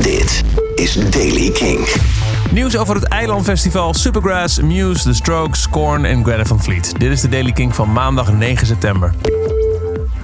Dit is Daily King. Nieuws over het eilandfestival Supergrass, Muse, The Strokes, Korn en Greta van Fleet. Dit is de Daily King van maandag 9 september.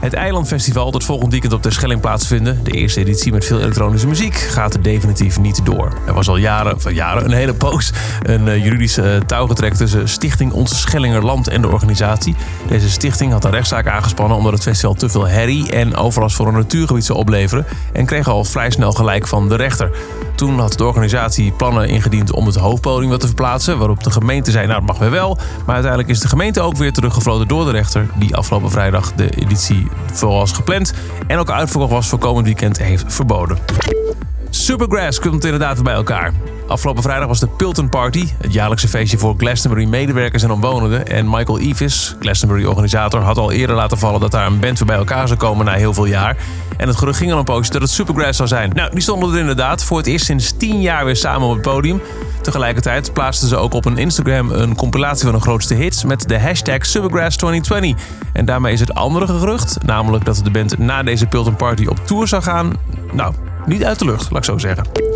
Het Eilandfestival dat volgend weekend op Terschelling plaatsvinden, de eerste editie met veel elektronische muziek, gaat er definitief niet door. Er was al jaren, van jaren een hele poos een uh, juridische uh, touwgetrek tussen Stichting Ons Schellingerland en de organisatie. Deze stichting had een rechtszaak aangespannen omdat het festival te veel herrie en overlast voor een natuurgebied zou opleveren en kreeg al vrij snel gelijk van de rechter. Toen had de organisatie plannen ingediend om het hoofdpodium wat te verplaatsen, waarop de gemeente zei nou dat mag weer wel, maar uiteindelijk is de gemeente ook weer teruggefloten door de rechter die afgelopen vrijdag de editie zoals gepland en ook uitverkocht was voor komend weekend heeft verboden. Supergrass komt inderdaad bij elkaar. Afgelopen vrijdag was de Pilton Party, het jaarlijkse feestje voor Glastonbury-medewerkers en omwonenden. En Michael Evis, Glastonbury-organisator, had al eerder laten vallen dat daar een band weer bij elkaar zou komen na heel veel jaar. En het gerucht ging al een poosje dat het Supergrass zou zijn. Nou, die stonden er inderdaad voor het eerst sinds 10 jaar weer samen op het podium. Tegelijkertijd plaatsten ze ook op een Instagram een compilatie van hun grootste hits met de hashtag Supergrass 2020. En daarmee is het andere gerucht, namelijk dat de band na deze Pilton Party op tour zou gaan, nou, niet uit de lucht, laat ik zo zeggen.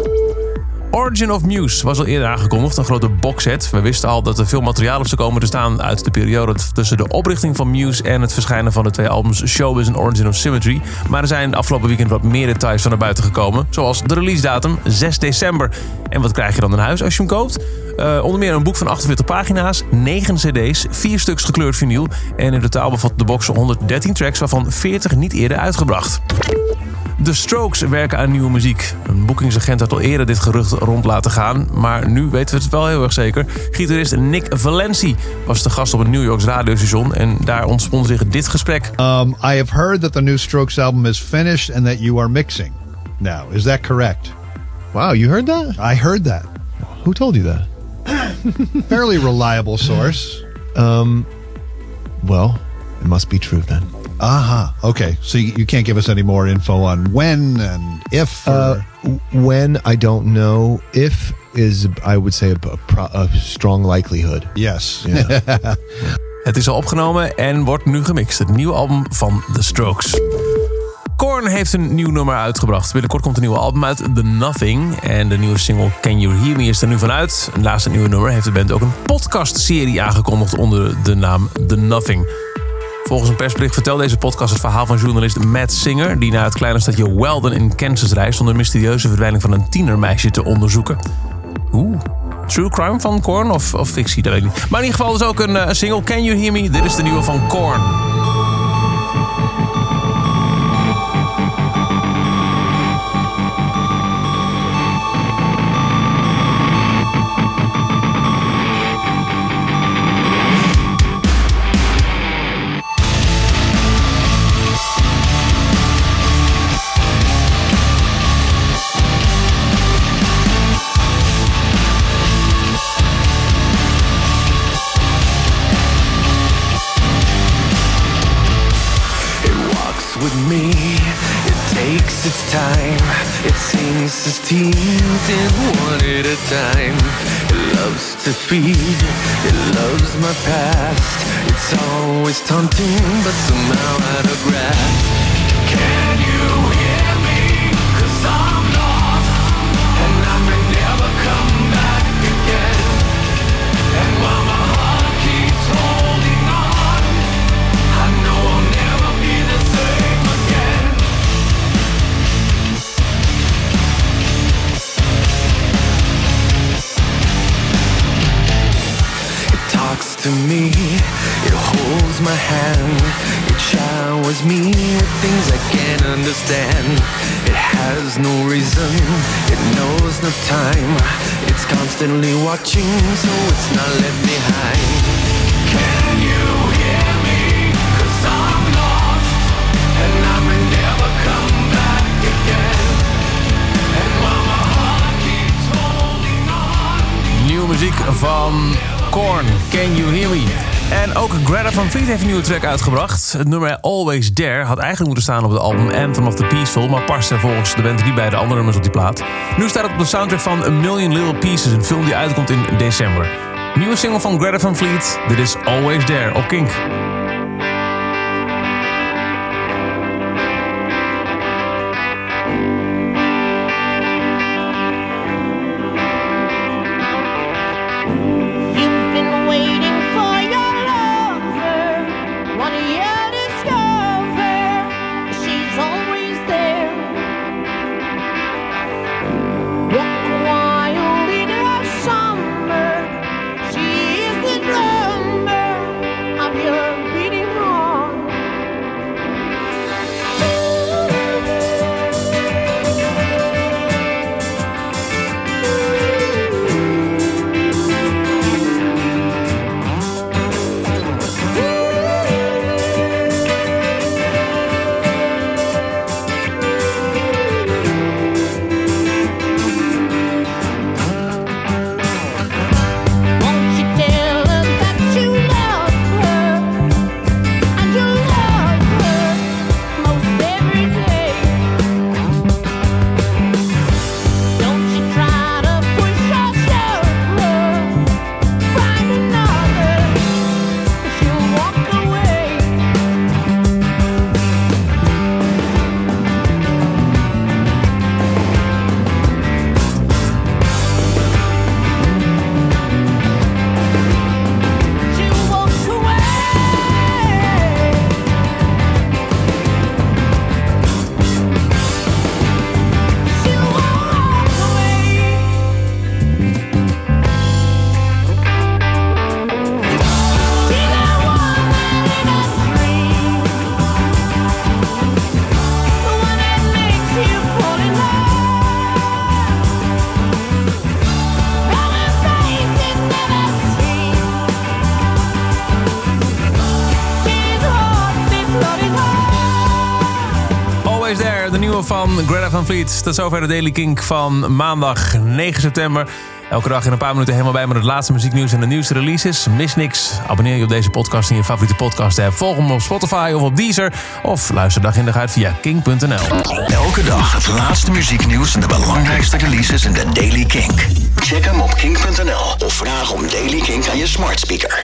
Origin of Muse was al eerder aangekondigd, een grote boxset. We wisten al dat er veel materiaal op zou komen te staan uit de periode tussen de oprichting van Muse en het verschijnen van de twee albums Showbiz en Origin of Symmetry. Maar er zijn afgelopen weekend wat meer details van naar buiten gekomen, zoals de release datum 6 december. En wat krijg je dan in huis als je hem koopt? Uh, onder meer een boek van 48 pagina's, 9 cd's, 4 stuks gekleurd vinyl en in totaal bevat de box 113 tracks, waarvan 40 niet eerder uitgebracht. De Strokes werken aan nieuwe muziek. Een boekingsagent had al eerder dit gerucht rond laten gaan, maar nu weten we het wel heel erg zeker. Gitarist Nick Valenci was de gast op een New Yorks radiostation en daar ontspond zich dit gesprek. Um, I have heard that the new Strokes album is finished and that you are mixing now. Is that correct? Wow, you heard that? I heard that. Who told you that? Fairly reliable source. Um, well, it must be true then. Aha. Okay. So you can't give us any more info on when and if. Uh, when I don't know. If is I would say a, a, a strong likelihood. Yes. Yeah. Het is al opgenomen en wordt nu gemixt. Het nieuwe album van The Strokes. Korn heeft een nieuw nummer uitgebracht. Binnenkort komt een nieuwe album uit, The Nothing. En de nieuwe single Can You Hear Me is er nu vanuit. Naast het nieuwe nummer heeft de band ook een podcastserie aangekondigd onder de naam The Nothing. Volgens een persbericht vertelt deze podcast het verhaal van journalist Matt Singer... die naar het kleine stadje Weldon in Kansas reist... om de mysterieuze verdwijning van een tienermeisje te onderzoeken. Oeh, true crime van Korn of, of fictie, dat weet ik niet. Maar in ieder geval is ook een, een single, Can You Hear Me? Dit is de nieuwe van Korn. Me. It takes its time. It sinks its teeth in one at a time. It loves to feed. It loves my past. It's always taunting, but somehow out of holds my hand, it showers me with things I can't understand. It has no reason, it knows no time, it's constantly watching, so it's not left behind. Can you hear me? Cause I'm lost, and I may never come back again. And while my heart keeps holding on. Korn, Can You Hear Me? En ook Greta Van Fleet heeft een nieuwe track uitgebracht. Het nummer Always There had eigenlijk moeten staan op het album Anthem of the Peaceful... maar paste volgens de band niet bij de andere nummers op die plaat. Nu staat het op de soundtrack van A Million Little Pieces... een film die uitkomt in december. Nieuwe single van Greta Van Fleet. Dit is Always There op Kink. Solo van Greta Van Fleet. Tot zover de Daily Kink van maandag 9 september. Elke dag in een paar minuten helemaal bij met het laatste muzieknieuws en de nieuwste releases. Mis niks. Abonneer je op deze podcast in je favoriete podcast app. Volg hem op Spotify of op Deezer. Of luister dag in dag uit via kink.nl. Elke dag het laatste muzieknieuws en de belangrijkste releases in de Daily Kink. Check hem op kink.nl of vraag om Daily Kink aan je smart speaker.